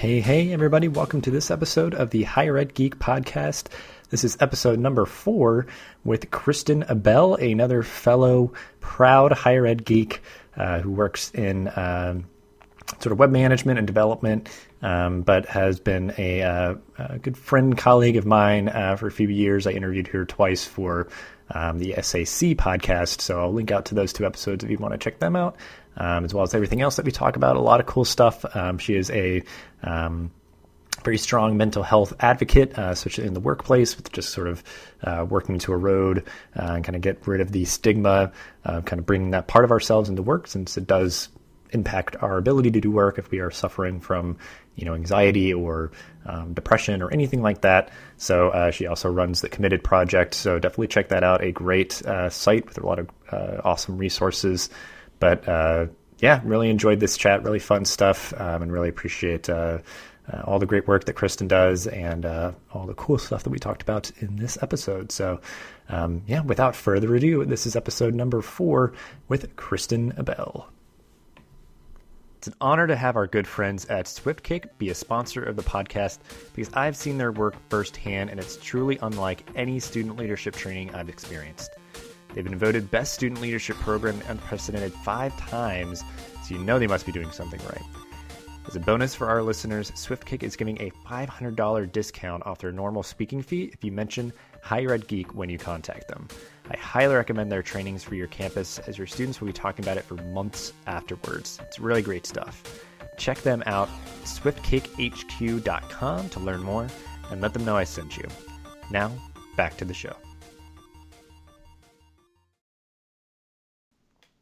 Hey, hey, everybody. Welcome to this episode of the Higher Ed Geek podcast. This is episode number four with Kristen Abell, another fellow proud higher ed geek uh, who works in um, sort of web management and development, um, but has been a, uh, a, good friend, colleague of mine uh, for a few years. I interviewed her twice for um, the SAC podcast, so I'll link out to those two episodes if you want to check them out um, as well as everything else that we talk about. A lot of cool stuff. Um, she is a um, very strong mental health advocate, uh, especially in the workplace, with just sort of uh, working to erode uh, and kind of get rid of the stigma, kind of bringing that part of ourselves into work, since it does impact our ability to do work if we are suffering from, you know, anxiety or um, depression or anything like that. So uh, she also runs the Committed Project. So definitely check that out. A great uh, site with a lot of uh, awesome resources. But uh, yeah, really enjoyed this chat. Really fun stuff, um, and really appreciate uh, uh, all the great work that Kristen does and all the cool stuff that we talked about in this episode. So, um, yeah, without further ado, this is episode number four with Kristen Abell. It's an honor to have our good friends at SwiftKick be a sponsor of the podcast because I've seen their work firsthand and it's truly unlike any student leadership training I've experienced. They've been voted Best Student Leadership Program unprecedented five times, so you know they must be doing something right. As a bonus for our listeners, SwiftKick is giving a $500 discount off their normal speaking fee if you mention Higher Ed Geek when you contact them. I highly recommend their trainings for your campus as your students will be talking about it for months afterwards. It's really great stuff. Check them out, swiftkickhq.com to learn more and let them know I sent you. Now, back to the show.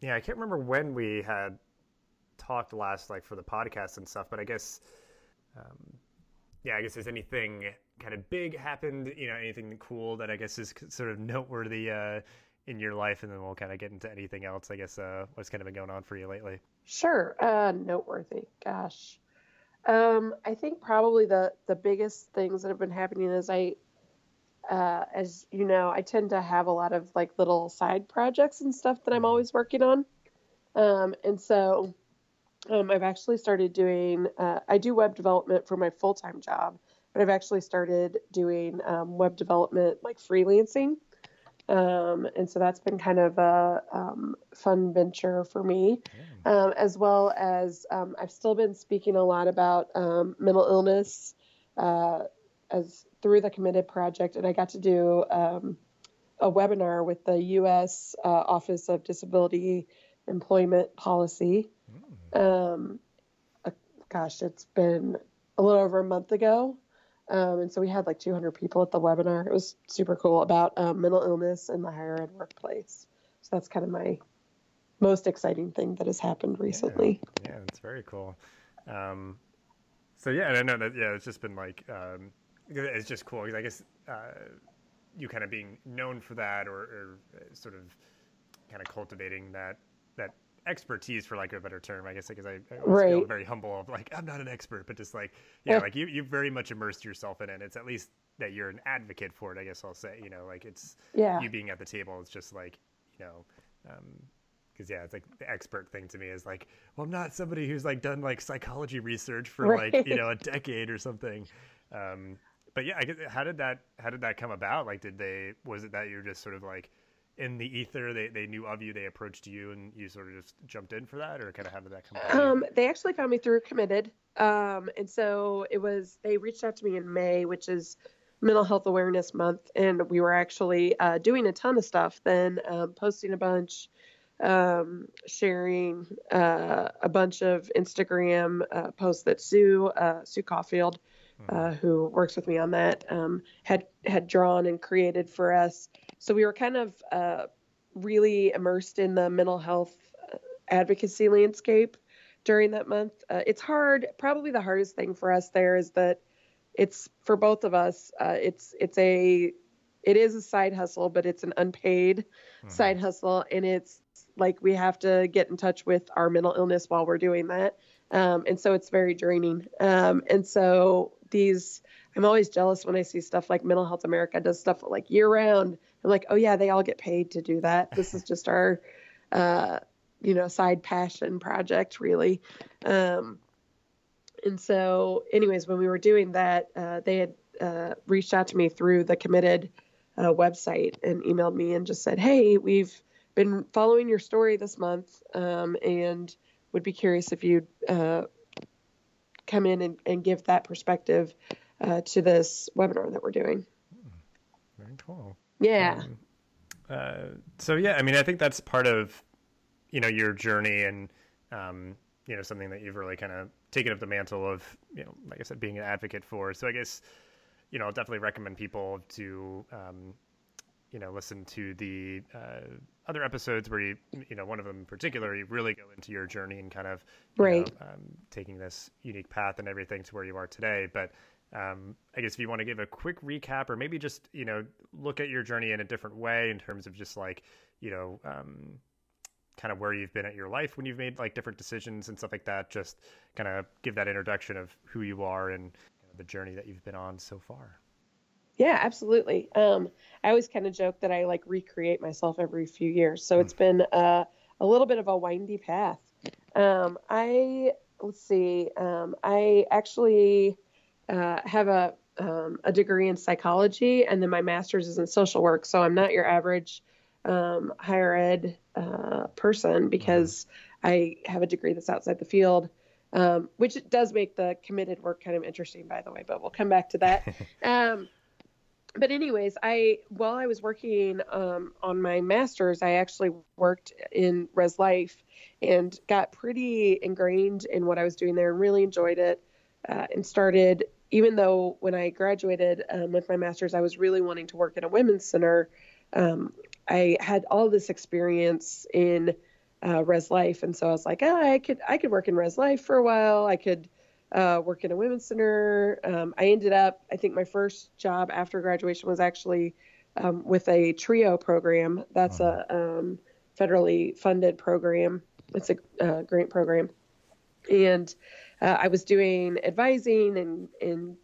Yeah, I can't remember when we had talked last, like for the podcast and stuff, but I guess, um, yeah, I guess has anything kind of big happened, you know, anything cool that I guess is sort of noteworthy uh, in your life, and then we'll kind of get into anything else. I guess uh, what's kind of been going on for you lately? Sure, uh, noteworthy. Gosh, um, I think probably the the biggest things that have been happening is I uh, as you know, I tend to have a lot of like little side projects and stuff that I'm mm-hmm. always working on. Um, and so um, I've actually started doing, uh, I do web development for my full time job, but I've actually started doing um, web development like freelancing. Um, and so that's been kind of a um, fun venture for me, um, as well as I've still been speaking a lot about mental illness. Uh, as through the Committed Project, and I got to do um, a webinar with the U.S. Uh, Office of Disability Employment Policy. Um, uh, gosh, it's been a little over a month ago. Um, and so we had like 200 people at the webinar. It was super cool about um, mental illness in the higher ed workplace. So that's kind of my most exciting thing that has happened recently. Yeah, yeah that's very cool. Um, so yeah, and I know that yeah, it's just been like um, it's just cool because I guess uh, you kind of being known for that, or, or uh, sort of kind of cultivating that expertise, for like a better term, I guess, because I, I right. feel very humble of like I'm not an expert, but just like yeah, yeah, like you you very much immersed yourself in it. It's at least that you're an advocate for it. I guess I'll say, you know, like it's yeah. you being at the table. It's just like you know. Um, because yeah, it's like the expert thing to me is like, well, I'm not somebody who's like done like psychology research for right. like you know a decade or something. Um, but yeah, I guess, how did that how did that come about? Like, did they was it that you're just sort of like in the ether? They they knew of you, they approached you, and you sort of just jumped in for that, or kind of how did that come about? Um, they actually found me through Committed, um, and so it was they reached out to me in May, which is Mental Health Awareness Month, and we were actually uh, doing a ton of stuff. Then um, posting a bunch. Um, sharing uh, a bunch of Instagram uh, posts that Sue uh, Sue Caulfield uh, mm-hmm. who works with me on that, um, had had drawn and created for us. So we were kind of uh, really immersed in the mental health uh, advocacy landscape during that month. Uh, it's hard. Probably the hardest thing for us there is that it's for both of us. Uh, it's it's a it is a side hustle, but it's an unpaid mm-hmm. side hustle, and it's like we have to get in touch with our mental illness while we're doing that. Um, and so it's very draining. Um, and so these I'm always jealous when I see stuff like Mental Health America does stuff like year round. Like, oh yeah, they all get paid to do that. This is just our, uh, you know, side passion project really. Um, and so, anyways, when we were doing that, uh, they had uh, reached out to me through the committed uh, website and emailed me and just said, "Hey, we've been following your story this month, um, and would be curious if you'd uh, come in and, and, give that perspective uh, to this webinar that we're doing." Very cool. Yeah. Um, uh, so yeah, I mean, I think that's part of you know your journey and um, you know something that you've really kind of taken up the mantle of you know like I said being an advocate for. So I guess you know I'll definitely recommend people to um, you know listen to the uh, other episodes where you you know one of them in particular you really go into your journey and kind of right know, um, taking this unique path and everything to where you are today, but. Um, I guess if you want to give a quick recap, or maybe just you know look at your journey in a different way in terms of just like you know um, kind of where you've been at your life when you've made like different decisions and stuff like that. Just kind of give that introduction of who you are and the journey that you've been on so far. Yeah, absolutely. Um, I always kind of joke that I like recreate myself every few years, so it's been uh, a little bit of a windy path. Um, I let's see. Um, I actually uh, have a um, a degree in psychology, and then my master's is in social work. So I'm not your average um, higher ed uh, person because I have a degree that's outside the field, um, which does make the committed work kind of interesting, by the way. But we'll come back to that. um, but anyways, I while I was working um, on my master's, I actually worked in Res Life and got pretty ingrained in what I was doing there and really enjoyed it. Uh, and started, even though when I graduated um, with my master's, I was really wanting to work in a women's center. Um, I had all this experience in uh, Res Life, and so I was like, oh, I could I could work in Res Life for a while. I could uh, work in a women's center. Um, I ended up, I think my first job after graduation was actually um, with a TRIO program. That's a um, federally funded program. It's a uh, grant program, and uh, I was doing advising and and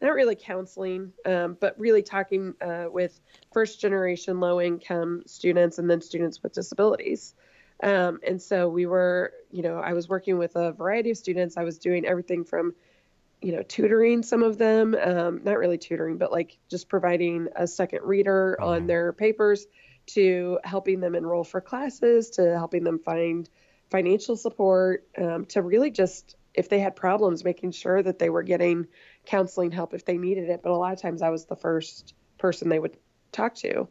not really counseling, um, but really talking uh, with first generation low income students and then students with disabilities. Um, and so we were, you know, I was working with a variety of students. I was doing everything from, you know, tutoring some of them, um, not really tutoring, but like just providing a second reader mm-hmm. on their papers to helping them enroll for classes, to helping them find financial support, um, to really just, if they had problems, making sure that they were getting counseling help if they needed it. But a lot of times I was the first person they would talk to.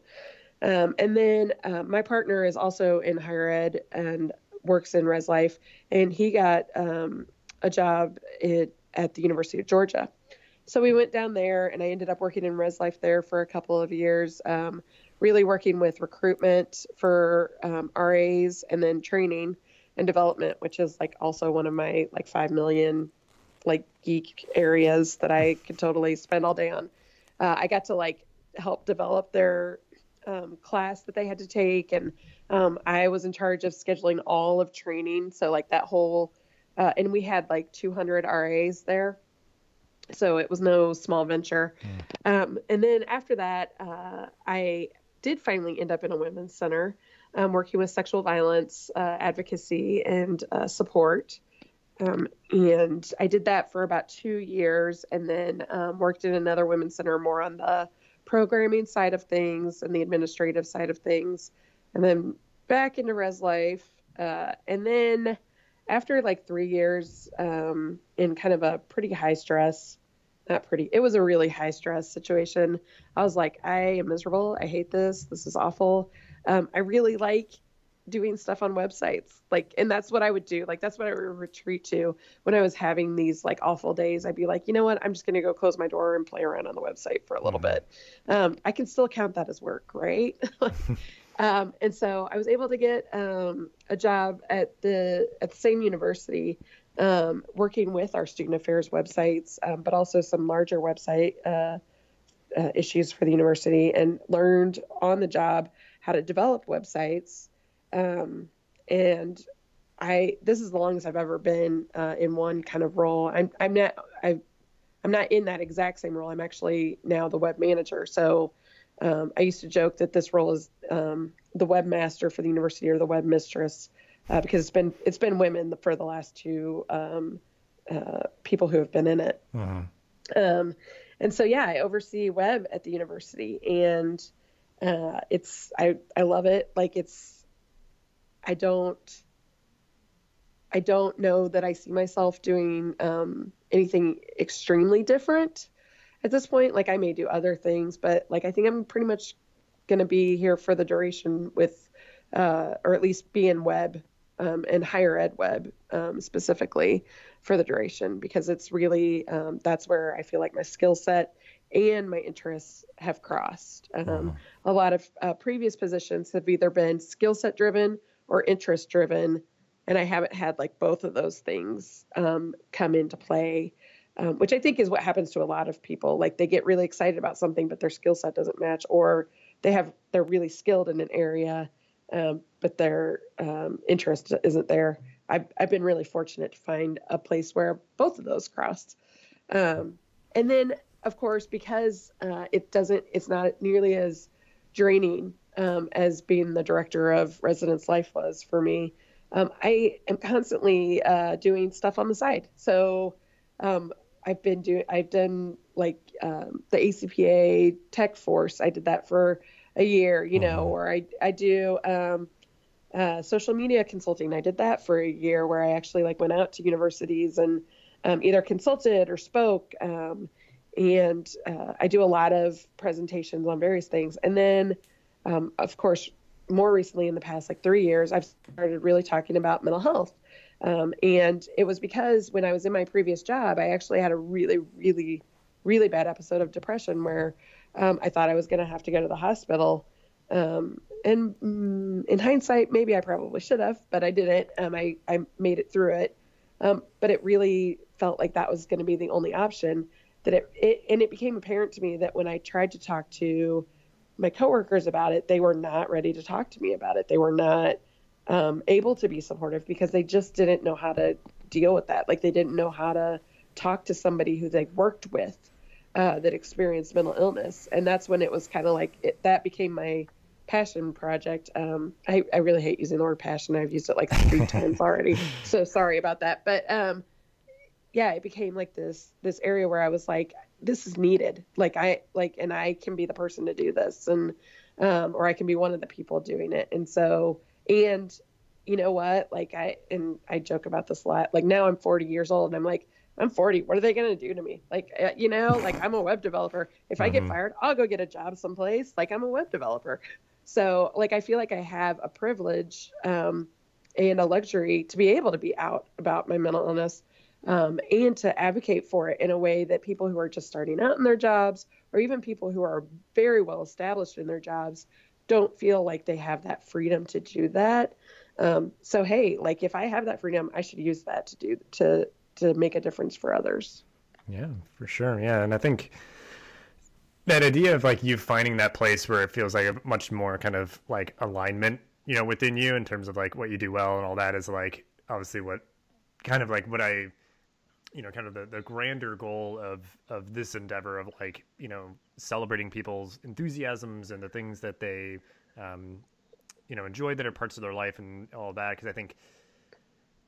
Um, and then uh, my partner is also in higher ed and works in Res Life, and he got um, a job at, at the University of Georgia. So we went down there, and I ended up working in Res Life there for a couple of years, um, really working with recruitment for um, RAs and then training and development, which is like also one of my like five million like geek areas that I could totally spend all day on. Uh, I got to like help develop their um, class that they had to take, and um, I was in charge of scheduling all of training. So like that whole, uh, and we had like 200 RAs there, so it was no small venture. Mm. Um, and then after that, uh, I did finally end up in a women's center, um, working with sexual violence uh, advocacy and uh, support. Um, and I did that for about two years and then um, worked in another women's center more on the programming side of things and the administrative side of things. And then back into Res Life. Uh, and then after like three years um, in kind of a pretty high stress, not pretty, it was a really high stress situation. I was like, I am miserable. I hate this. This is awful. Um, I really like doing stuff on websites like and that's what i would do like that's what i would retreat to when i was having these like awful days. I'd be like you know what? I'm just going to go close my door and play around on the website for a little mm-hmm. bit. Um, i can still count that as work right? Um, and so i was able to get um, a job at the at the same university um, working with our student affairs websites um, but also some larger website uh, uh, issues for the university and learned on the job how to develop websites um, and I this is the longest I've ever been uh, in one kind of role. I'm I'm not I I'm not in that exact same role. I'm actually now the web manager. So um, I used to joke that this role is um, the webmaster for the university or the web mistress uh, because it's been it's been women for the last two um, uh, people who have been in it. Mm-hmm. Um, and so, yeah, I oversee web at the university, and uh, it's I I love it. Like it's I don't I don't know that I see myself doing um, anything extremely different at this point. Like I may do other things, but like I think I'm pretty much going to be here for the duration with, uh, or at least be in web um, and higher ed web um, specifically for the duration because it's really um, that's where I feel like my skill set and my interests have crossed. Um, A lot of uh, previous positions have either been skill set driven or interest driven, and I haven't had like both of those things um, come into play. Um, which I think is what happens to a lot of people. Like they get really excited about something, but their skill set doesn't match, or they have they're really skilled in an area, um, but their um, interest isn't there. I've I've been really fortunate to find a place where both of those crossed, um, and then of course because uh, it doesn't it's not nearly as draining um, as being the director of residence life was for me. Um, I am constantly uh, doing stuff on the side, so. Um, I've been doing, I've done like um, the ACPA Tech Force. I did that for a year, you know, Mhm. or I, I do um, uh, social media consulting. I did that for a year where I actually like went out to universities and um, either consulted or spoke. Um, and uh, I do a lot of presentations on various things. And then, um, of course, more recently in the past like three years, I've started really talking about mental health. Um, and it was because when I was in my previous job, I actually had a really, really, really bad episode of depression where um, I thought I was going to have to go to the hospital. Um, and mm, in hindsight, maybe I probably should have, but I didn't. Um, I, I made it through it. Um, but it really felt like that was going to be the only option. That it, it and it became apparent to me that when I tried to talk to my coworkers about it, they were not ready to talk to me about it. They were not um, able to be supportive because they just didn't know how to deal with that. Like they didn't know how to talk to somebody who they worked with uh, that experienced mental illness, and that's when it was kind of like it, that became my passion project. Um, I, I really hate using the word passion. I've used it like three times already, so sorry about that. But um, yeah, it became like this this area where I was like, this is needed. Like I like, and I can be the person to do this, and um, or I can be one of the people doing it. And so, and you know what? Like I and I joke about this a lot. Like now I'm 40 years old, and I'm like, I'm 40. What are they gonna do to me? Like uh, you know, like I'm a web developer. If I get Mhm. fired, I'll go get a job someplace. Like I'm a web developer. So like I feel like I have a privilege um, and a luxury to be able to be out about my mental illness um, and to advocate for it in a way that people who are just starting out in their jobs or even people who are very well established in their jobs don't feel like they have that freedom to do that. Um, so hey, like if I have that freedom, I should use that to do to to make a difference for others. Yeah, for sure. Yeah, and I think that idea of like you finding that place where it feels like a much more kind of like alignment, you know, within you in terms of like what you do well and all that is like obviously what kind of like what I you know, kind of the, the grander goal of of this endeavor of like, you know, celebrating people's enthusiasms and the things that they um you know, enjoy that are parts of their life and all that. Because I think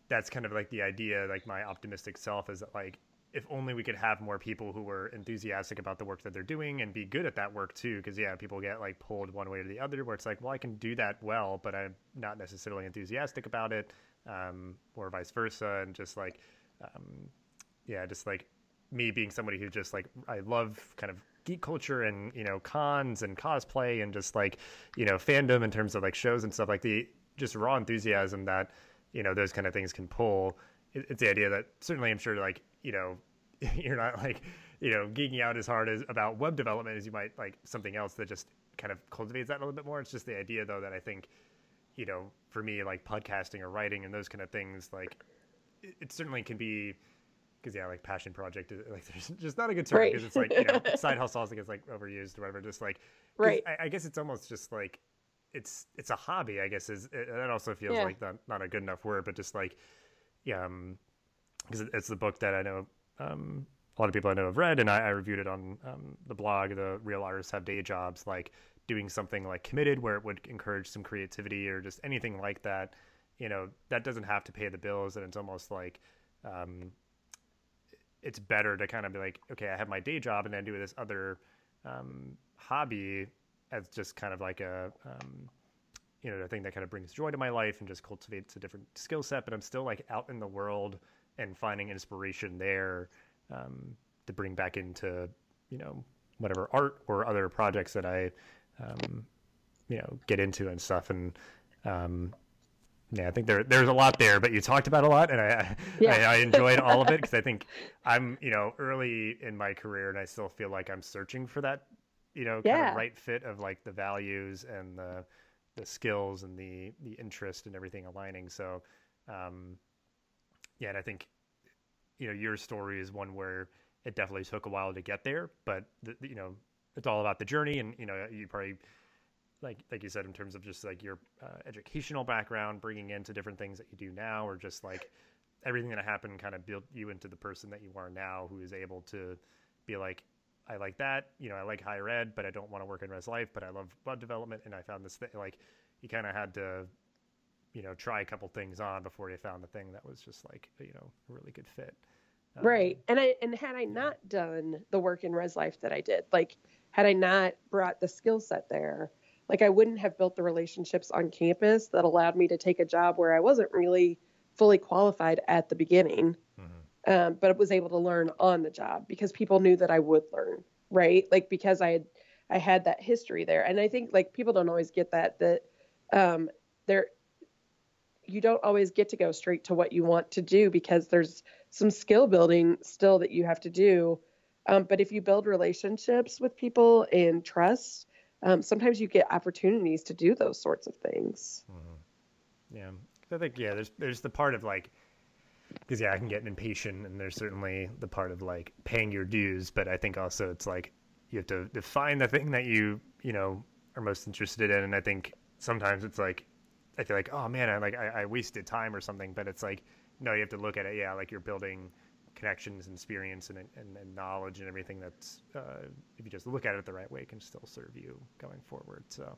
that's kind of like the idea like my optimistic self is that like if only we could have more people who were enthusiastic about the work that they're doing and be good at that work too. Because yeah people get like pulled one way or the other where it's like well i can do that well but i'm not necessarily enthusiastic about it um, or vice versa. And just like um, yeah just like me being somebody who just like i love kind of geek culture and you know cons and cosplay and just like you know fandom in terms of like shows and stuff like the just raw enthusiasm that you know those kind of things can pull it's the idea that certainly i'm sure like you know you're not like you know geeking out as hard as about web development as you might like something else that just kind of cultivates that a little bit more. It's just the idea though that i think you know for me like podcasting or writing and those kind of things like it, it certainly can be because yeah like passion project like there's just not a good term Right. because it's like you know side hustle also gets like overused or whatever just like, Right. I, I guess it's almost just like it's it's a hobby i guess is that also feels Yeah. like not, not a good enough word but just like yeah um because it's the book that i know um a lot of people i know have read and i, I reviewed it on um, the blog the real artists have day jobs like doing something like committed where it would encourage some creativity or just anything like that you know that doesn't have to pay the bills and it's almost like um it's better to kind of be like, okay, I have my day job and then do this other um, hobby as just kind of like a um, you know a thing that kind of brings joy to my life and just cultivates a different skill set. But I'm still like out in the world and finding inspiration there um, to bring back into you know whatever art or other projects that I um, you know get into and stuff and um, yeah, I think there there's a lot there, but you talked about a lot, and I yeah. I, I, enjoyed all of it because I think I'm you know early in my career, and I still feel like I'm searching for that you know kind yeah. of right fit of like the values and the the skills and the the interest and everything aligning. So, um, yeah, and I think you know your story is one where it definitely took a while to get there, but the, you know it's all about the journey, and you know you probably like like you said in terms of just like your uh, educational background bringing into different things that you do now or just like everything that happened kind of built you into the person that you are now who is able to be like i like that you know i like higher ed but i don't want to work in res life but i love web development and i found this thing like you kind of had to you know try a couple things on before you found the thing that was just like you know a really good fit. Um, right and i and had i not done the work in res life that i did like had i not brought the skill set there like I wouldn't have built the relationships on campus that allowed me to take a job where I wasn't really fully qualified at the beginning, mm-hmm. um, but was able to learn on the job because people knew that I would learn, right? Like because I had I had that history there, and I think like people don't always get that that um, there you don't always get to go straight to what you want to do because there's some skill building still that you have to do. Um, but if you build relationships with people and trust, um, sometimes you get opportunities to do those sorts of things. Mm-hmm. Yeah, I think yeah, there's there's the part of like because yeah, I can get impatient, and there's certainly the part of like paying your dues, but I think also it's like you have to define the thing that you you know are most interested in, and I think sometimes it's like I feel like oh man, I like I, I wasted time or something, but it's like no, you have to look at it. Yeah, like you're building connections and experience and, and, and knowledge and everything that's uh, if you just look at it the right way can still serve you going forward. So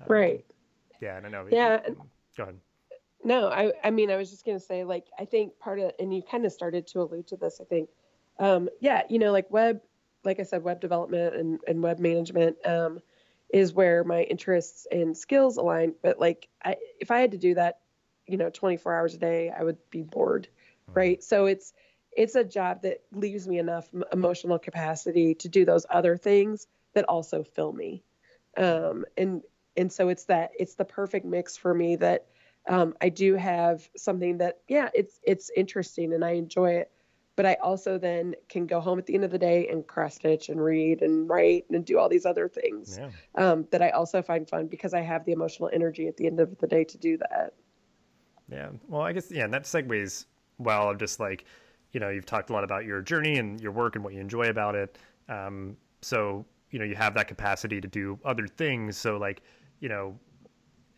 um, right. yeah and i know yeah go ahead. No i i mean i was just going to say like i think part of and you kind of started to allude to this i think um, yeah you know like web like i said web development and, and web management um, is where my interests and skills align but like I, if i had to do that you know 24 hours a day i would be bored mm-hmm. right? So it's it's a job that leaves me enough emotional capacity to do those other things that also fill me. Um, and and so it's that it's the perfect mix for me that um, I do have something that yeah it's it's interesting and I enjoy it, but I also then can go home at the end of the day and cross stitch and read and write and do all these other things yeah. um, that I also find fun because I have the emotional energy at the end of the day to do that. Yeah, well, I guess yeah, and that segues well of just like you know, you've talked a lot about your journey and your work and what you enjoy about it. Um, so, you know, you have that capacity to do other things. So, like, you know,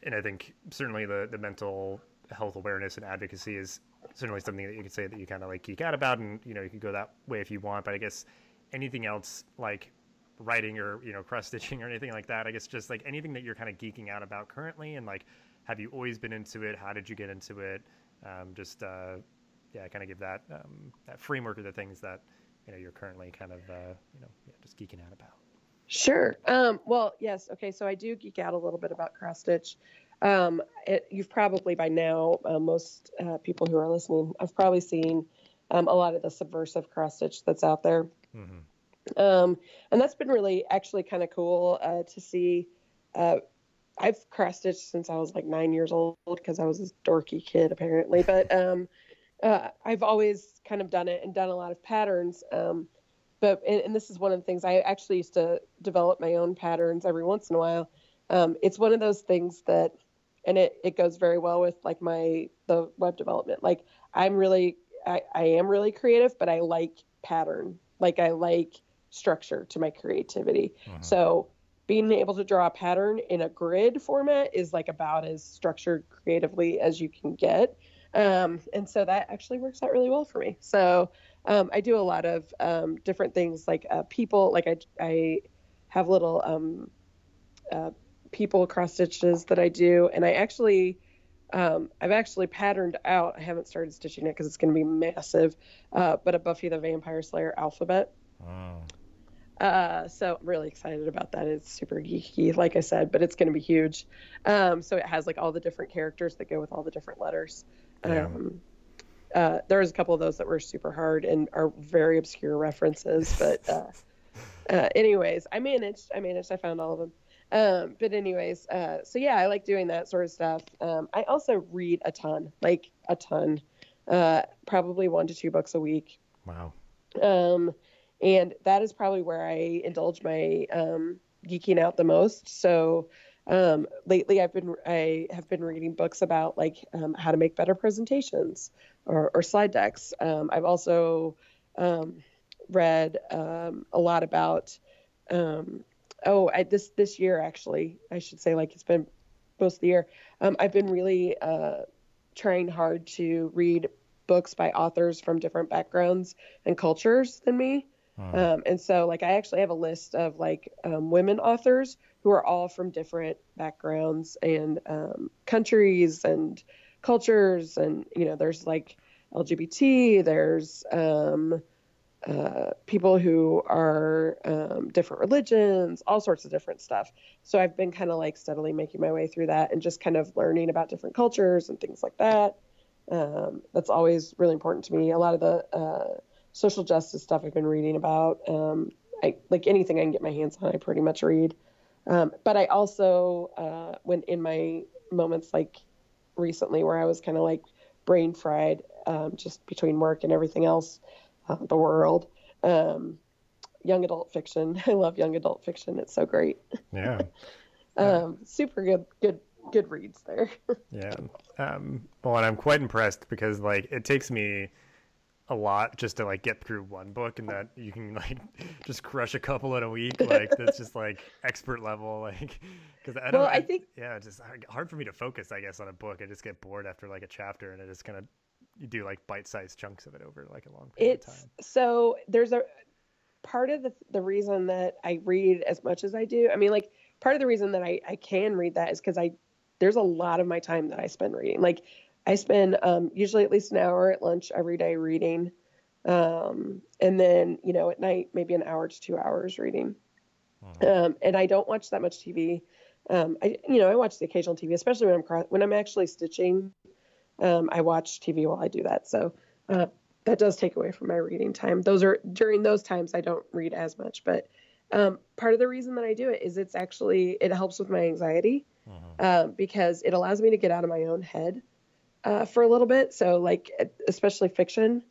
and I think certainly the, the mental health awareness and advocacy is certainly something that you could say that you kind of like geek out about. And, you know, you could go that way if you want. But I guess anything else like writing or, you know, cross stitching or anything like that, I guess just like anything that you're kind of geeking out about currently. And like, have you always been into it? How did you get into it? Um, just, uh, yeah, kind of give that um, that framework of the things that you know you're currently kind of uh, you know yeah, just geeking out about. Sure. Um, well, yes. Okay. So I do geek out a little bit about cross stitch. Um, it, you've probably by now, uh, most uh, people who are listening, I've probably seen um, a lot of the subversive cross stitch that's out there. Mm-hmm. Um, and that's been really actually kind of cool uh, to see. Uh, I've cross stitched since I was like nine years old because I was a dorky kid apparently. But um, uh, I've always kind of done it and done a lot of patterns. Um, but and, and, this is one of the things I actually used to develop my own patterns every once in a while. Um, it's one of those things that, and it, it goes very well with like my the web development. Like I'm really I, I am really creative, but I like pattern. Like I like structure to my creativity. Uh-huh. So being able to draw a pattern in a grid format is like about as structured creatively as you can get. Um, and so that actually works out really well for me. So um, I do a lot of um, different things like uh, people, like I, I have little um, uh, people cross stitches that I do. And I actually Um, I've actually patterned out. I haven't started stitching it because it's going to be massive. Uh, but a Buffy the Vampire Slayer alphabet. Oh. Uh, so I'm really excited about that. It's super geeky, like I said, but it's going to be huge. Um, so it has like all the different characters that go with all the different letters. Yeah. Um, uh, there was a couple of those that were super hard and are very obscure references, but uh, uh, anyways, I managed. I managed. I found all of them. Um, but anyways, uh, so yeah, I like doing that sort of stuff. Um, I also read a ton, like a ton, uh, probably one to two books a week. Wow. Um, and that is probably where I indulge my um, geeking out the most. So um, lately, I've been I have been reading books about like um, how to make better presentations or, or slide decks. Um, I've also um, read um, a lot about um, oh I, this this year actually I should say like it's been most of the year I've been really uh, trying hard to read books by authors from different backgrounds and cultures than me. Um, and so like I actually have a list of like um, women authors who are all from different backgrounds and um, countries and cultures and you know there's like LGBT there's um, uh, people who are um, different religions, all sorts of different stuff. So I've been kind of like steadily making my way through that and just kind of learning about different cultures and things like that. Um, that's always really important to me. A lot of the uh, social justice stuff I've been reading about, um, I, like anything I can get my hands on, I pretty much read. Um, but I also, uh, when in my moments like recently where I was kind of like brain fried, um, just between work and everything else, uh, the world. Um, young adult fiction. I love young adult fiction. It's so great. Yeah. um, super good, good, good reads there. yeah. Um, well, and I'm quite impressed because like it takes me a lot just to like get through one book and that you can like just crush a couple in a week like that's just like expert level like because I don't well, I, think yeah it's just hard for me to focus I guess on a book I just get bored after like a chapter and I just kind of you do like bite-sized chunks of it over like a long period it's, of time. So there's a part of the the reason that I read as much as I do. I mean, like part of the reason that I I can read that is because I there's a lot of my time that I spend reading. Like I spend um, usually at least an hour at lunch every day reading, um, and then you know at night maybe an hour to two hours reading. Mm-hmm. Um, and I don't watch that much TV. Um, I you know I watch the occasional TV, especially when I'm when I'm actually stitching um, I watch TV while I do that. So uh, that does take away from my reading time. Those are during those times I don't read as much, but um, part of the reason that I do it is it's actually it helps with my anxiety uh-huh. because it allows me to get out of my own head uh, for a little bit. So like especially fiction.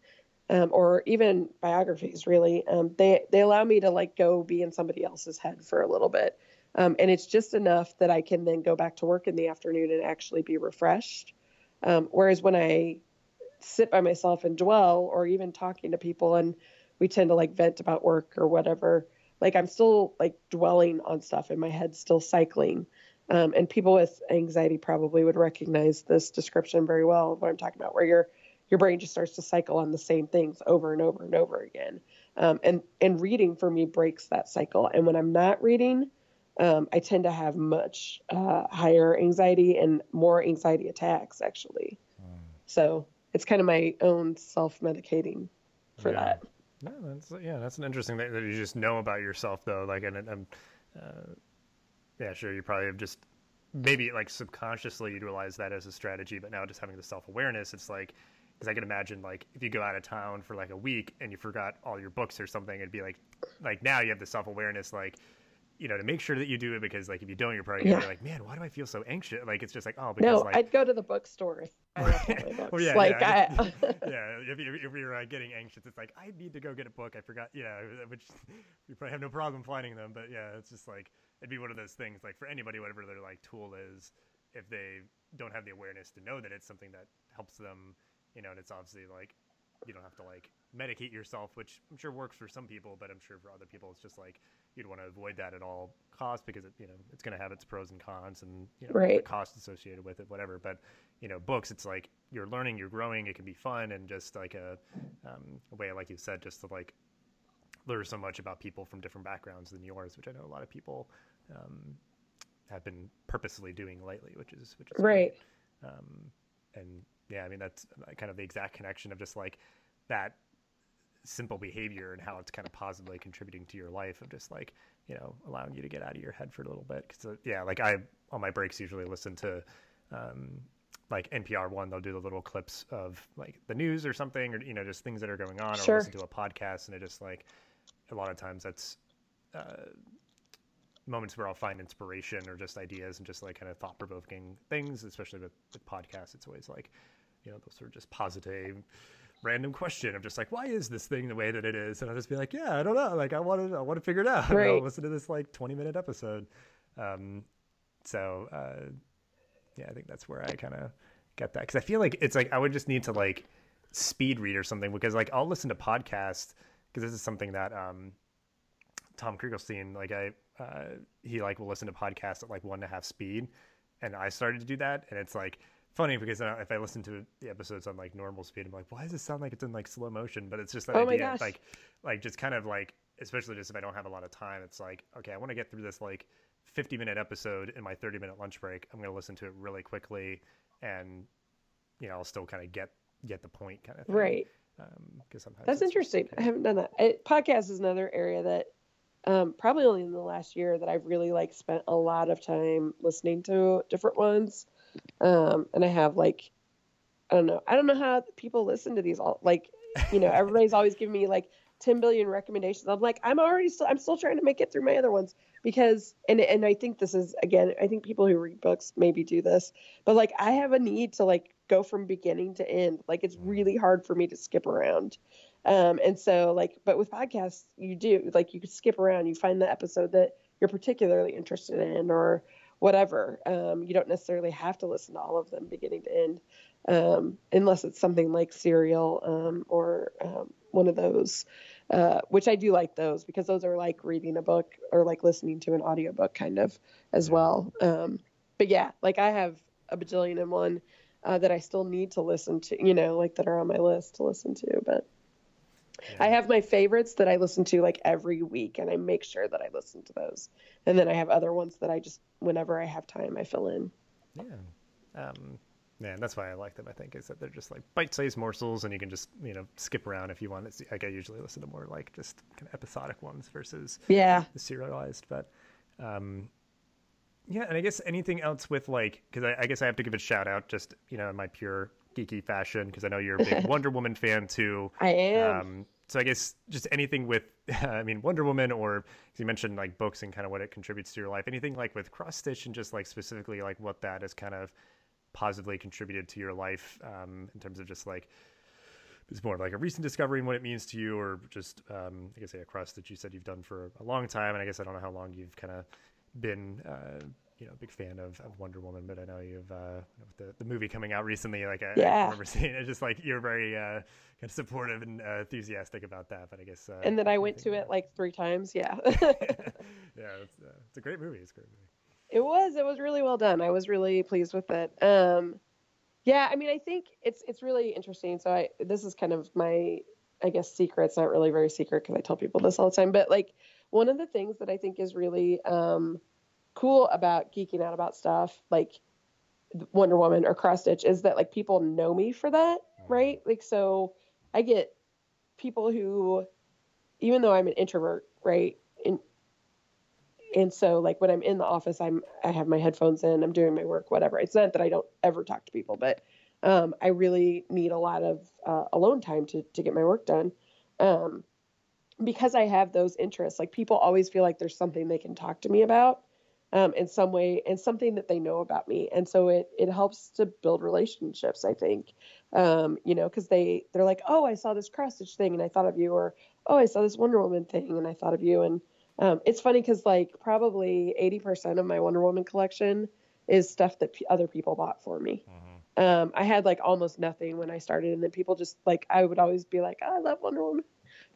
Um, or even biographies, really, um, they they allow me to like go be in somebody else's head for a little bit, um, and it's just enough that I can then go back to work in the afternoon and actually be refreshed. Um, whereas when I sit by myself and dwell, or even talking to people, and we tend to like vent about work or whatever, like I'm still like dwelling on stuff and my head's still cycling. Um, and people with anxiety probably would recognize this description very well of what I'm talking about, where your your brain just starts to cycle on the same things over and over and over again. Um, and and reading for me breaks that cycle. And when I'm not reading, um, I tend to have much uh, higher anxiety and more anxiety attacks, actually. Mm. So it's kind of my own self medicating for yeah. that. Yeah, that's yeah, that's an interesting thing that you just know about yourself, though. Like, and, and uh, yeah, sure, you probably have just maybe like subconsciously utilize that as a strategy, but now just having the self awareness, it's like because I can imagine like if you go out of town for like a week and you forgot all your books or something, it'd be like like now you have the self awareness like you know, to make sure that you do it because like if you don't, you're probably gonna yeah. be like, man, why do I feel so anxious? Like it's just like, oh, because no, like, I'd go to the bookstore. well, yeah, like yeah, I, yeah. If, you, if you're uh, getting anxious, it's like I need to go get a book. I forgot, yeah, which you probably have no problem finding them. But yeah, it's just like it'd be one of those things. Like for anybody, whatever their like tool is, if they don't have the awareness to know that it's something that helps them, you know, and it's obviously like you don't have to like medicate yourself, which I'm sure works for some people, but I'm sure for other people it's just like you'd want to avoid that at all costs because it, you know it's going to have its pros and cons and you know right. the cost associated with it, whatever. But you know, books, it's like you're learning, you're growing. It can be fun and just like a, um, a way, like you said, just to like learn so much about people from different backgrounds than yours, which I know a lot of people um, have been purposely doing lately, which is which is right. Um, and yeah, I mean that's kind of the exact connection of just like that simple behavior and how it's kind of positively contributing to your life of just like you know allowing you to get out of your head for a little bit because uh, yeah like i on my breaks usually listen to um, like npr one they'll do the little clips of like the news or something or you know just things that are going on Sure. or listen to a podcast and it just like a lot of times that's uh, moments where I'll find inspiration or just ideas and just like kind of thought provoking things, especially with, with podcasts. It's always like, you know, those sort of just positive random question of just like, why is this thing the way that it is? And I'll just be like, yeah, I don't know. Like I want to, I want to figure it out. And I'll Right. listen to this like 20 minute episode. Um, so, uh, yeah, I think that's where I kind of get that. Cause I feel like it's like, I would just need to like speed read or something because like I'll listen to podcasts because this is something that, um, Tom Krieglstein, like I, uh, he like will listen to podcasts at like one and a half speed, and I started to do that, and it's like funny because if I listen to the episodes on like normal speed, I'm like, why does it sound like it's in like slow motion? But it's just that Oh idea, like, like just kind of like, especially just if I don't have a lot of time, it's like, okay, I want to get through this like 50 minute episode in my 30 minute lunch break. I'm going to listen to it really quickly, and you know, I'll still kind of get get the point, kind of thing. Right. Because sometimes That's interesting. I haven't done that. Podcast is another area that um, probably only in the last year that I've really like spent a lot of time listening to different ones. Um, and I have like, I don't know, I don't know how people listen to these all. Like, you know, everybody's always giving me like 10 billion recommendations. I'm like, I'm already still, I'm still trying to make it through my other ones because, and and I think this is again, I think people who read books maybe do this, but like I have a need to like go from beginning to end. Like it's really hard for me to skip around. Um, and so like, but with podcasts, you do like you could skip around. You find the episode that you're particularly interested in, or whatever. Um, you don't necessarily have to listen to all of them beginning to end, um, unless it's something like Serial um, or um, one of those, uh, which I do like those because those are like reading a book or like listening to an audiobook kind of as well. Um, but yeah, like I have a bajillion and one uh, that I still need to listen to, you know, like that are on my list to listen to, but. I have my favorites that I listen to like every week, and I make sure that I listen to those. And then I have other ones that I just, whenever I have time, I fill in. Yeah. Um, yeah, and that's why I like them. I think is that they're just like bite-sized morsels, and you can just you know skip around if you want. It's, like I usually listen to more like just kind of episodic ones versus Yeah. the serialized. But um, yeah, and I guess anything else with like because I, I guess I have to give a shout out just you know in my pure geeky fashion because I know you're a big Wonder Woman fan too. I am. Um, so I guess just anything with, I mean, Wonder Woman, or you mentioned like books and kind of what it contributes to your life. Anything like with cross stitch and just like specifically like what that has kind of positively contributed to your life um, in terms of just like it's more of like a recent discovery and what it means to you, or just um, I guess a cross that you said you've done for a long time, and I guess I don't know how long you've kind of been. Uh, you know, a big fan of, of Wonder Woman, but I know you've uh, with the the movie coming out recently. Like I, I remember seeing it, just like you're very uh, kind of supportive and uh, enthusiastic about that. But I guess uh, and then I went to it like three times. Yeah. yeah, it's, uh, it's a great movie. It's a great movie. it was. It was really well done. I was really pleased with it. Um, yeah, I mean, I think it's it's really interesting. So I this is kind of my I guess secret. It's not really very secret because I tell people this all the time. But like one of the things that I think is really um, cool about geeking out about stuff like Wonder Woman or Cross Stitch is that like people know me for that, right? Like so I get people who even though I'm an introvert, right? And and so like when I'm in the office, I'm I have my headphones in, I'm doing my work, whatever. It's not that I don't ever talk to people, but um, I really need a lot of uh, alone time to to get my work done. Um, because I have those interests, like people always feel like there's something they can talk to me about um, in some way and something that they know about me. And so it, it helps to build relationships, I think, um, you know, cause they, they're like, Oh, I saw this cross stitch thing and I thought of you, or, Oh, I saw this Wonder Woman thing and I thought of you. And, um, it's funny cause like probably 80% of my Wonder Woman collection is stuff that p- other people bought for me. Um, I had like almost nothing when I started and then people just like, I would always be like, "Oh, I love Wonder Woman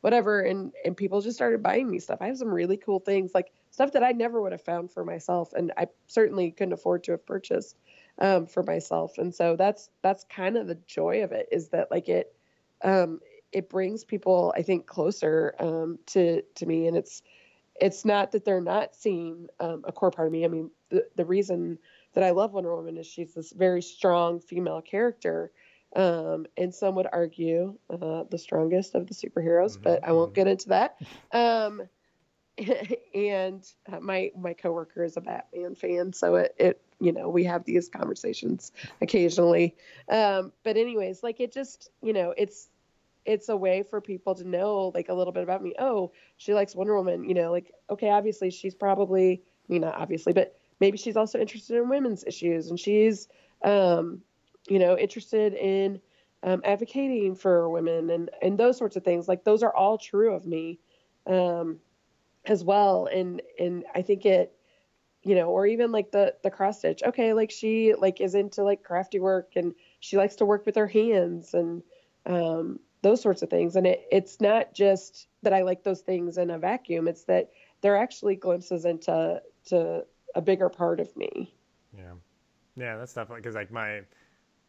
whatever and and people just started buying me stuff. I have some really cool things like stuff that i never would have found for myself and i certainly couldn't afford to have purchased um, for myself. And so that's that's kind of the joy of it is that like it um, it brings people i think closer um, to to me. And it's it's not that they're not seeing um, a core part of me. I mean the, the reason that I love Wonder Woman is she's this very strong female character. Um, and some would argue uh, the strongest of the superheroes, mm-hmm. but I won't get into that. Um, and uh, my my coworker is a Batman fan, so it, it you know we have these conversations occasionally. Um, but anyways, like it just you know it's it's a way for people to know like a little bit about me. Oh, she likes Wonder Woman. You know, like okay, obviously she's probably I mean not obviously, but maybe she's also interested in women's issues and she's um, you know interested in um, advocating for women and and those sorts of things. Like those are all true of me. Um, as well. And and i think it you know or even like the the cross stitch. Okay like she like is into like crafty work and she likes to work with her hands and um those sorts of things. And it it's not just that i like those things in a vacuum. It's that they're actually glimpses into to a bigger part of me. Yeah. Yeah that's definitely because like my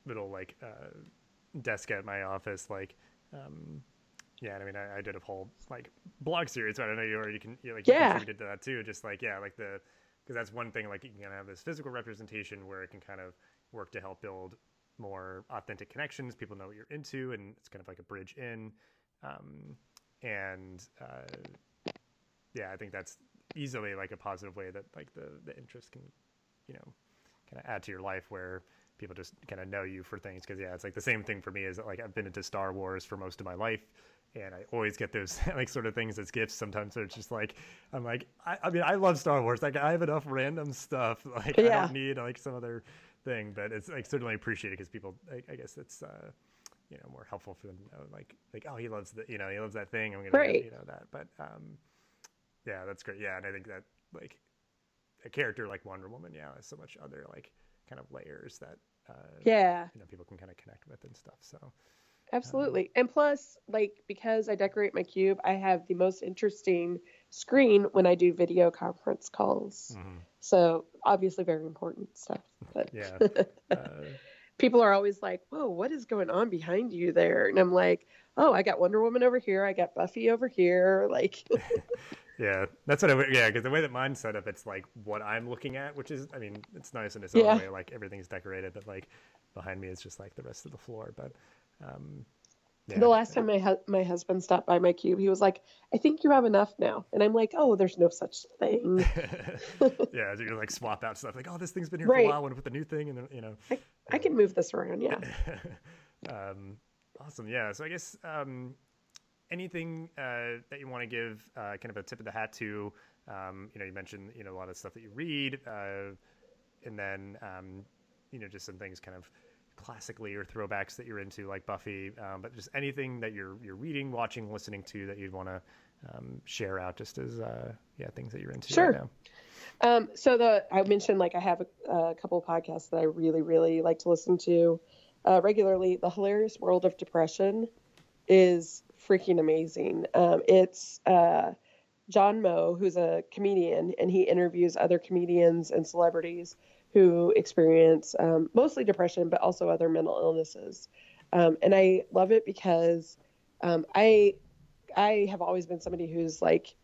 little like uh desk at my office like um yeah, I mean, I, I, did a whole like blog series, but I don't know you already can, you, like, yeah. contributed to that too. Just like, yeah, like the, because that's one thing, like you can have this physical representation where it can kind of work to help build more authentic connections. People know what you're into, and it's kind of like a bridge in. Um, and uh, yeah, I think that's easily like a positive way that like the the interest can, you know, kind of add to your life where people just kind of know you for things. Because yeah, it's like the same thing for me is that, like I've been into Star Wars for most of my life and I always get those like sort of things as gifts. Sometimes so it's just like I'm like I, I, mean I love Star Wars. Like I have enough random stuff. Like yeah. I don't need like some other thing, but it's like certainly appreciated because people. I, I, guess it's uh, you know more helpful for them to know like like oh he loves the you know he loves that thing. I'm gonna right. you know that. But um, yeah, that's great. Yeah, and I think that like a character like Wonder Woman, yeah, has so much other like kind of layers that uh, yeah you know people can kind of connect with and stuff. So Absolutely. And plus, like, because I decorate my cube, I have the most interesting screen when I do video conference calls. Mm-hmm. So, obviously, very important stuff. But yeah. Uh... people are always like, whoa, what is going on behind you there? And I'm like, oh, I got Wonder Woman over here. I got Buffy over here. Like, yeah, that's what I, yeah, because the way that mine's set up, it's like what I'm looking at, which is, I mean, it's nice in its own yeah. way. Like, everything's decorated, but like behind me is just like the rest of the floor. But, um, yeah. The last time my hu- my husband stopped by my cube, he was like, "I think you have enough now," and I'm like, "Oh, there's no such thing." yeah, so you're like swap out stuff, like, "Oh, this thing's been here right. for a while. I want to put the new thing," and then you know, I, I can move this around. Yeah. um, awesome. Yeah. So I guess um, anything uh, that you want to give, uh, kind of a tip of the hat to. Um, you know, you mentioned you know a lot of stuff that you read, uh, and then um, you know just some things kind of classically or throwbacks that you're into, like Buffy, um, but just anything that you're you're reading, watching, listening to that you'd want to um, share out, just as uh, yeah, things that you're into. Sure. Right um, so the I mentioned like I have a, a, couple of podcasts that I really really like to listen to uh, regularly. The Hilarious World of Depression is freaking amazing. Um, it's uh, John Moe, who's a comedian, and he interviews other comedians and celebrities who experience um, mostly depression, but also other mental illnesses. Um, and I love it because um, I I have always been somebody who's like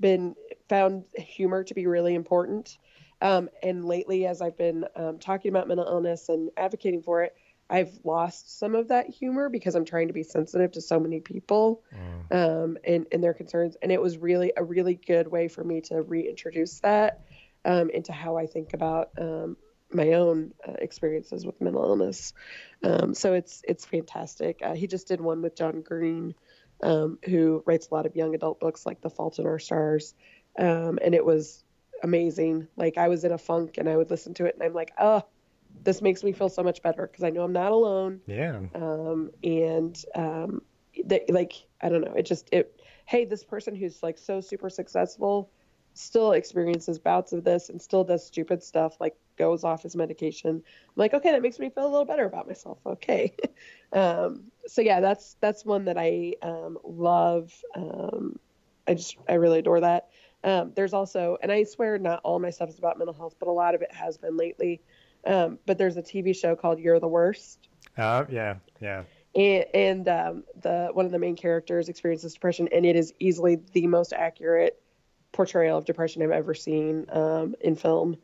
been found humor to be really important. Um, and lately, as I've been um, talking about mental illness and advocating for it, I've lost some of that humor because I'm trying to be sensitive to so many people mm. um, and, and their concerns. And it was really a really good way for me to reintroduce that um, into how I think about um, my own uh, experiences with mental illness. Um, so it's it's fantastic. Uh, he just did one with John Green, um, who writes a lot of young adult books like The Fault in Our Stars, um, and it was amazing. Like I was in a funk and I would listen to it and I'm like, oh, this makes me feel so much better because I know I'm not alone. Yeah. Um, and um, they, like I don't know, it just it. Hey, this person who's like so super successful still experiences bouts of this and still does stupid stuff like goes off his medication. I'm like, okay, that makes me feel a little better about myself. Okay. um, so yeah, that's, that's one that I, um, love. Um, I just, I really adore that. Um, there's also, and I swear not all my stuff is about mental health, but a lot of it has been lately. Um, but there's a TV show called You're the Worst. Oh uh, yeah. Yeah. And, and um, the one of the main characters experiences depression, and it is easily the most accurate portrayal of depression I've ever seen um, in film.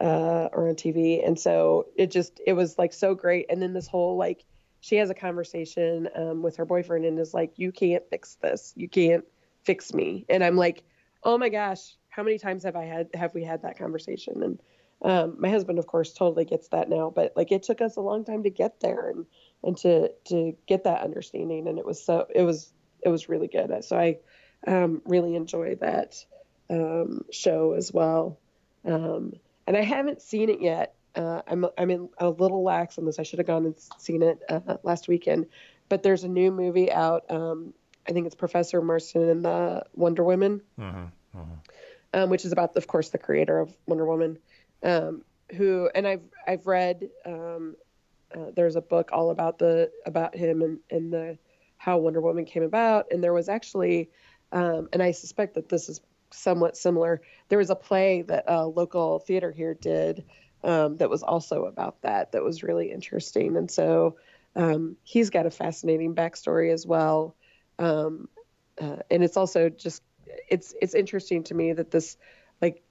uh, or on TV, and so it just it was like so great. And then this whole like she has a conversation um, with her boyfriend and is like, "You can't fix this. You can't fix me." And I'm like, "Oh my gosh, how many times have I had have we had that conversation?" And um, my husband, of course, totally gets that now, but like it took us a long time to get there and and to to get that understanding, and it was so it was it was really good. So I um, really enjoy that um, show as well. Um, and I haven't seen it yet. Uh, I'm I'm in a little lax on this. I should have gone and seen it uh, last weekend. But there's a new movie out. I think it's Professor Marston and the Wonder Woman, uh-huh, uh-huh. Um, which is about, of course, the creator of Wonder Woman. Um, who and I've I've read. Um, uh, there's a book all about the about him and and the how Wonder Woman came about. And there was actually, um, and I suspect that this is somewhat similar. There was a play that a local theater here did um, that was also about that. That was really interesting. And so um, he's got a fascinating backstory as well. Um, uh, and it's also just it's it's interesting to me that this like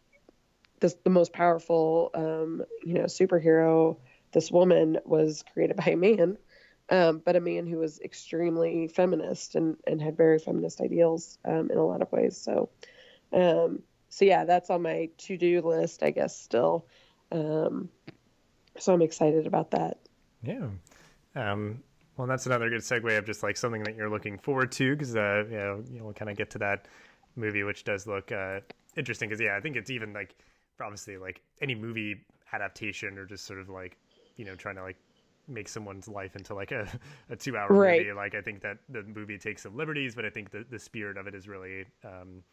this the most powerful um, you know superhero this woman was created by a man um, but a man who was extremely feminist and, and had very feminist ideals um, in a lot of ways. So, um, so yeah, that's on my to do list, I guess, still. Um, so I'm excited about that. Yeah. Um, well, that's another good segue of just like something that you're looking forward to because, uh, you know, you know, we'll kind of get to that movie, which does look uh, interesting because, yeah, I think it's even like obviously like any movie adaptation or just sort of like, you know, trying to like make someone's life into like a, a two hour right. movie. Like I think that the movie takes some liberties, but I think the, the spirit of it is really um,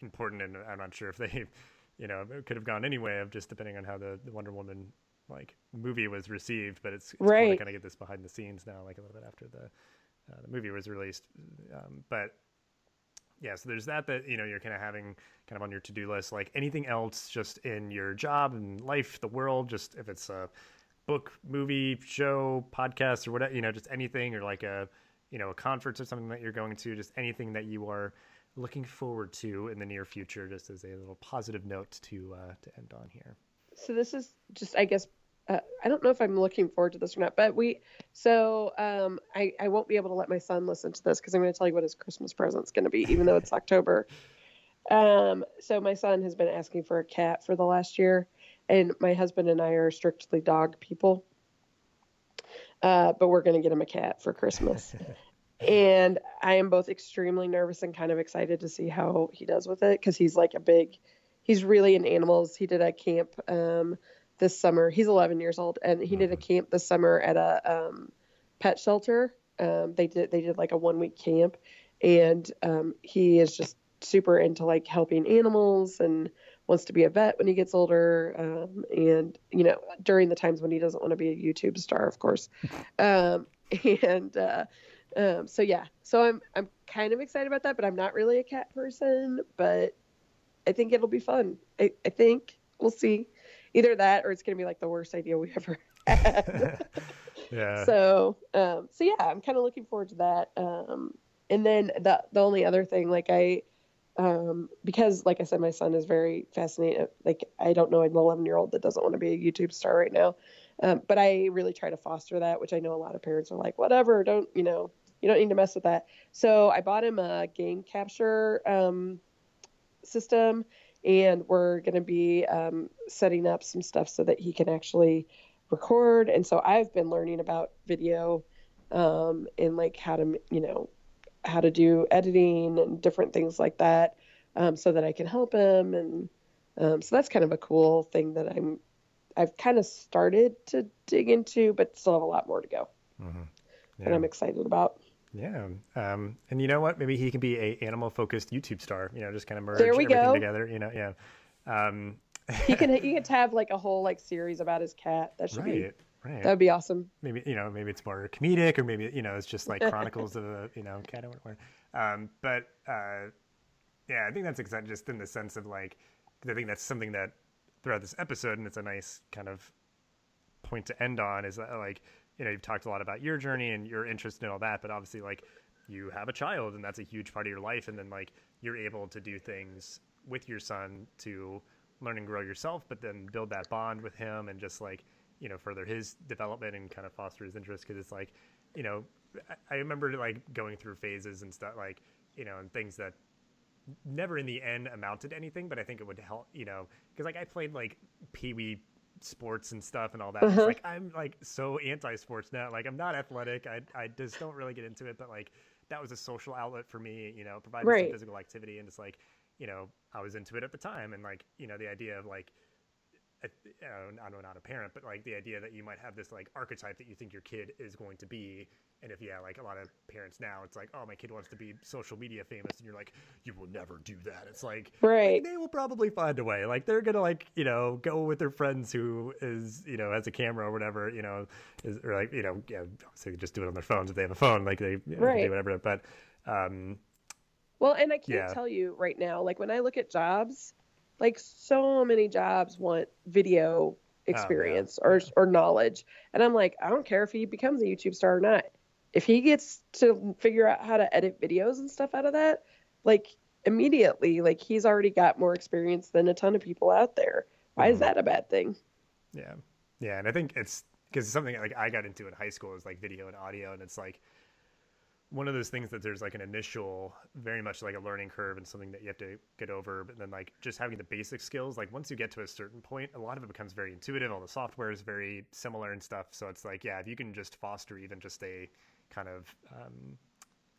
important. And I'm not sure if they, you know, could have gone anyway of just depending on how the, the Wonder Woman like movie was received. But it's, it's right. cool to kind of get this behind the scenes now, like a little bit after the uh, the movie was released. Um, but yeah, so there's that that you know you're kind of having kind of on your to do list. Like anything else, just in your job and life, the world, just if it's a book, movie, show, podcast, or whatever, you know, just anything, or like a, you know, a conference or something that you're going to, just anything that you are looking forward to in the near future, just as a little positive note to uh, to end on here. So this is just, I guess, uh, I don't know if I'm looking forward to this or not, but we, so um, I, I won't be able to let my son listen to this because I'm going to tell you what his Christmas present's going to be, even though it's October. Um, so my son has been asking for a cat for the last year and my husband and I are strictly dog people. Uh, but we're going to get him a cat for Christmas. and I am both extremely nervous and kind of excited to see how he does with it because he's like a big, he's really in animals. He did a camp um, this summer. He's 11 years old, and he did a mm-hmm. camp this summer at a um, pet shelter. Um, they did they did like a one week camp, and um, he is just super into like helping animals and wants to be a vet when he gets older, um, and you know during the times when he doesn't want to be a YouTube star, of course. Um, and uh, um, so yeah, so I'm I'm kind of excited about that, but I'm not really a cat person. But I think it'll be fun. I, I think we'll see. Either that, or it's gonna be like the worst idea we ever had. yeah. So um, so yeah, I'm kind of looking forward to that. Um, and then the the only other thing, like I um, because like I said, my son is very fascinated. Like I don't know an 11 year old that doesn't want to be a YouTube star right now. Um, but I really try to foster that, which I know a lot of parents are like, whatever, don't, you know, you don't need to mess with that. So I bought him a game capture, um, system and we're going to be, um, setting up some stuff so that he can actually record. And so I've been learning about video, um, and like how to, you know, how to do editing and different things like that um, so that I can help him. And um, so that's kind of a cool thing that I'm, I've kind of started to dig into, but still have a lot more to go. Mm-hmm. Yeah. And I'm excited about. Yeah. Um, and you know what? Maybe he can be a animal focused YouTube star, you know, just kind of merge everything go. together, you know, yeah. Um, he can, he can have like a whole like series about his cat. That should right. be Right. That'd be awesome. Maybe you know, maybe it's more comedic, or maybe you know, it's just like chronicles of a you know cat or whatever. Um, but uh, yeah, I think that's exciting, just in the sense of like, I think that's something that throughout this episode, and it's a nice kind of point to end on, is that, like you know, you've talked a lot about your journey and your interest in all that, but obviously like you have a child, and that's a huge part of your life, and then like you're able to do things with your son to learn and grow yourself, but then build that bond with him and just like you know further his development and kind of foster his interest. Because it's like you know I remember like going through phases and stuff like you know and things that never in the end amounted to anything, but I think it would help, you know, because like I played like Pee Wee sports and stuff and all that. Uh-huh. Like I'm like so anti-sports now. Like I'm not athletic. I I just don't really get into it. But like that was a social outlet for me. You know, providing right. some physical activity, and it's like you know I was into it at the time, and like you know the idea of like. I don't know, not a parent, but like the idea that you might have this like archetype that you think your kid is going to be, and if yeah, like a lot of parents now, it's like, oh, my kid wants to be social media famous, and you're like, you will never do that. It's like, right? Like, they will probably find a way. Like they're gonna like you know go with their friends who is you know has a camera or whatever you know is or like you know yeah, so just do it on their phones if they have a phone, like they you know, right. do whatever. But um, well, and I can't yeah. tell you right now, like when I look at jobs, like so many jobs want video experience oh, yeah. or yeah. or knowledge, and I'm like, I don't care if he becomes a YouTube star or not if he gets to figure out how to edit videos and stuff out of that, like immediately, like he's already got more experience than a ton of people out there. Why mm-hmm. is that a bad thing? Yeah. Yeah. And I think it's because something like I got into in high school is like video and audio. And it's like one of those things that there's like an initial, very much like a learning curve and something that you have to get over. But then like just having the basic skills, like once you get to a certain point, a lot of it becomes very intuitive. All the software is very similar and stuff. So it's like, yeah, if you can just foster even just a, kind of um,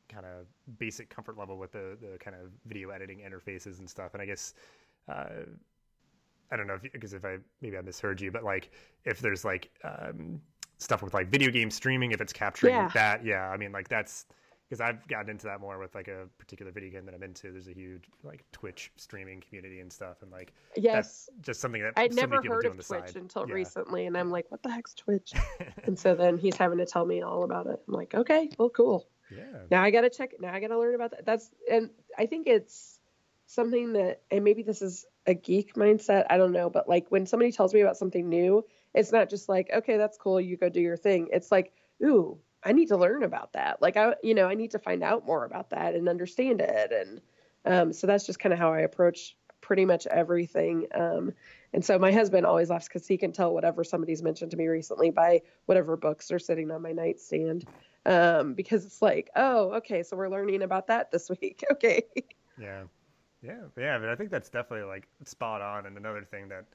kind of basic comfort level with the the kind of video editing interfaces and stuff. And I guess uh, I don't know if because if I maybe I misheard you, but like if there's like um, stuff with like video game streaming, if it's capturing yeah. that, yeah, I mean like that's because I've gotten into that more with like a particular video game that I'm into. There's a huge like Twitch streaming community and stuff, and like yes, just something that I'd never heard of Twitch side. until yeah. recently, and I'm like, what the heck's Twitch? and so then he's having to tell me all about it. I'm like, okay, well, cool. Yeah. Now I got to check. It. Now I got to learn about that. That's and I think it's something that, and maybe this is a geek mindset. I don't know, but like when somebody tells me about something new, it's not just like, okay, that's cool. You go do your thing. It's like, ooh, I need to learn about that. Like I, you know, I need to find out more about that and understand it. And um, so that's just kind of how I approach pretty much everything. Um, and so my husband always laughs because he can tell whatever somebody's mentioned to me recently by whatever books are sitting on my nightstand. Um, because it's like, oh, okay, so we're learning about that this week. okay. Yeah. Yeah. Yeah. But I think that's definitely like spot on. And another thing that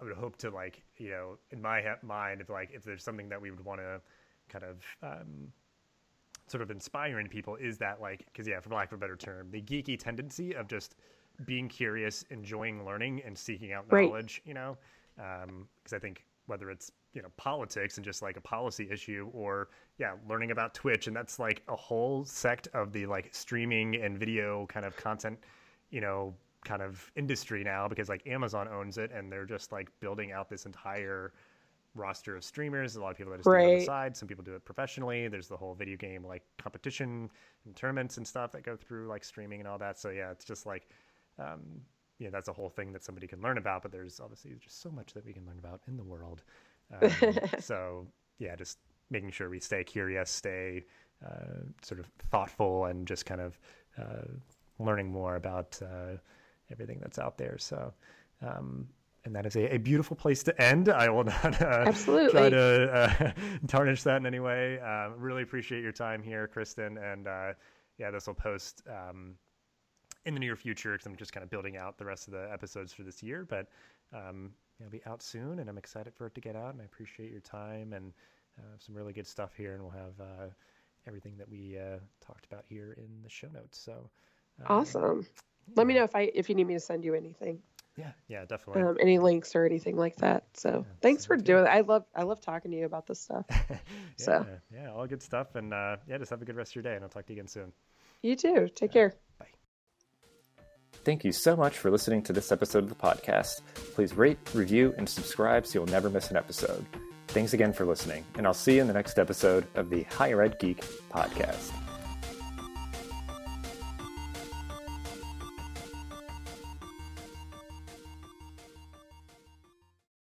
I would hope to like, you know, in my mind, if like, if there's something that we would want to, kind of um, sort of inspiring people is that like because yeah for lack of a better term the geeky tendency of just being curious enjoying learning and seeking out knowledge right. you know because um, i think whether it's you know politics and just like a policy issue or yeah learning about twitch and that's like a whole sect of the like streaming and video kind of content you know kind of industry now because like amazon owns it and they're just like building out this entire roster of streamers. A lot of people that just right. do it on the side. Some people do it professionally. There's the whole video game like competition and tournaments and stuff that go through like streaming and all that. So yeah, it's just like, um, yeah, that's a whole thing that somebody can learn about. But there's obviously just so much that we can learn about in the world. Um, so yeah, just making sure we stay curious, stay uh, sort of thoughtful, and just kind of uh, learning more about uh, everything that's out there. So. Um, and that is a, a, beautiful place to end. I will not uh, Absolutely. try to uh, tarnish that in any way. Uh, really appreciate your time here, Kristen. And uh, yeah, this will post um, in the near future because I'm just kind of building out the rest of the episodes for this year. But um, it'll be out soon, and I'm excited for it to get out. And I appreciate your time and uh, some really good stuff here. And we'll have uh, everything that we talked about here in the show notes. So um, awesome. Yeah. Let me know if I if you need me to send you anything. Yeah, yeah, definitely. Um, any links or anything like that. So yeah, thanks for doing it. I love I love talking to you about this stuff. yeah, so yeah, all good stuff, and uh, yeah, just have a good rest of your day, and I'll talk to you again soon. You too. Take care. Bye. Thank you so much for listening to this episode of the podcast. Please rate, review, and subscribe so you'll never miss an episode. Thanks again for listening, and I'll see you in the next episode of the Higher Ed Geek podcast.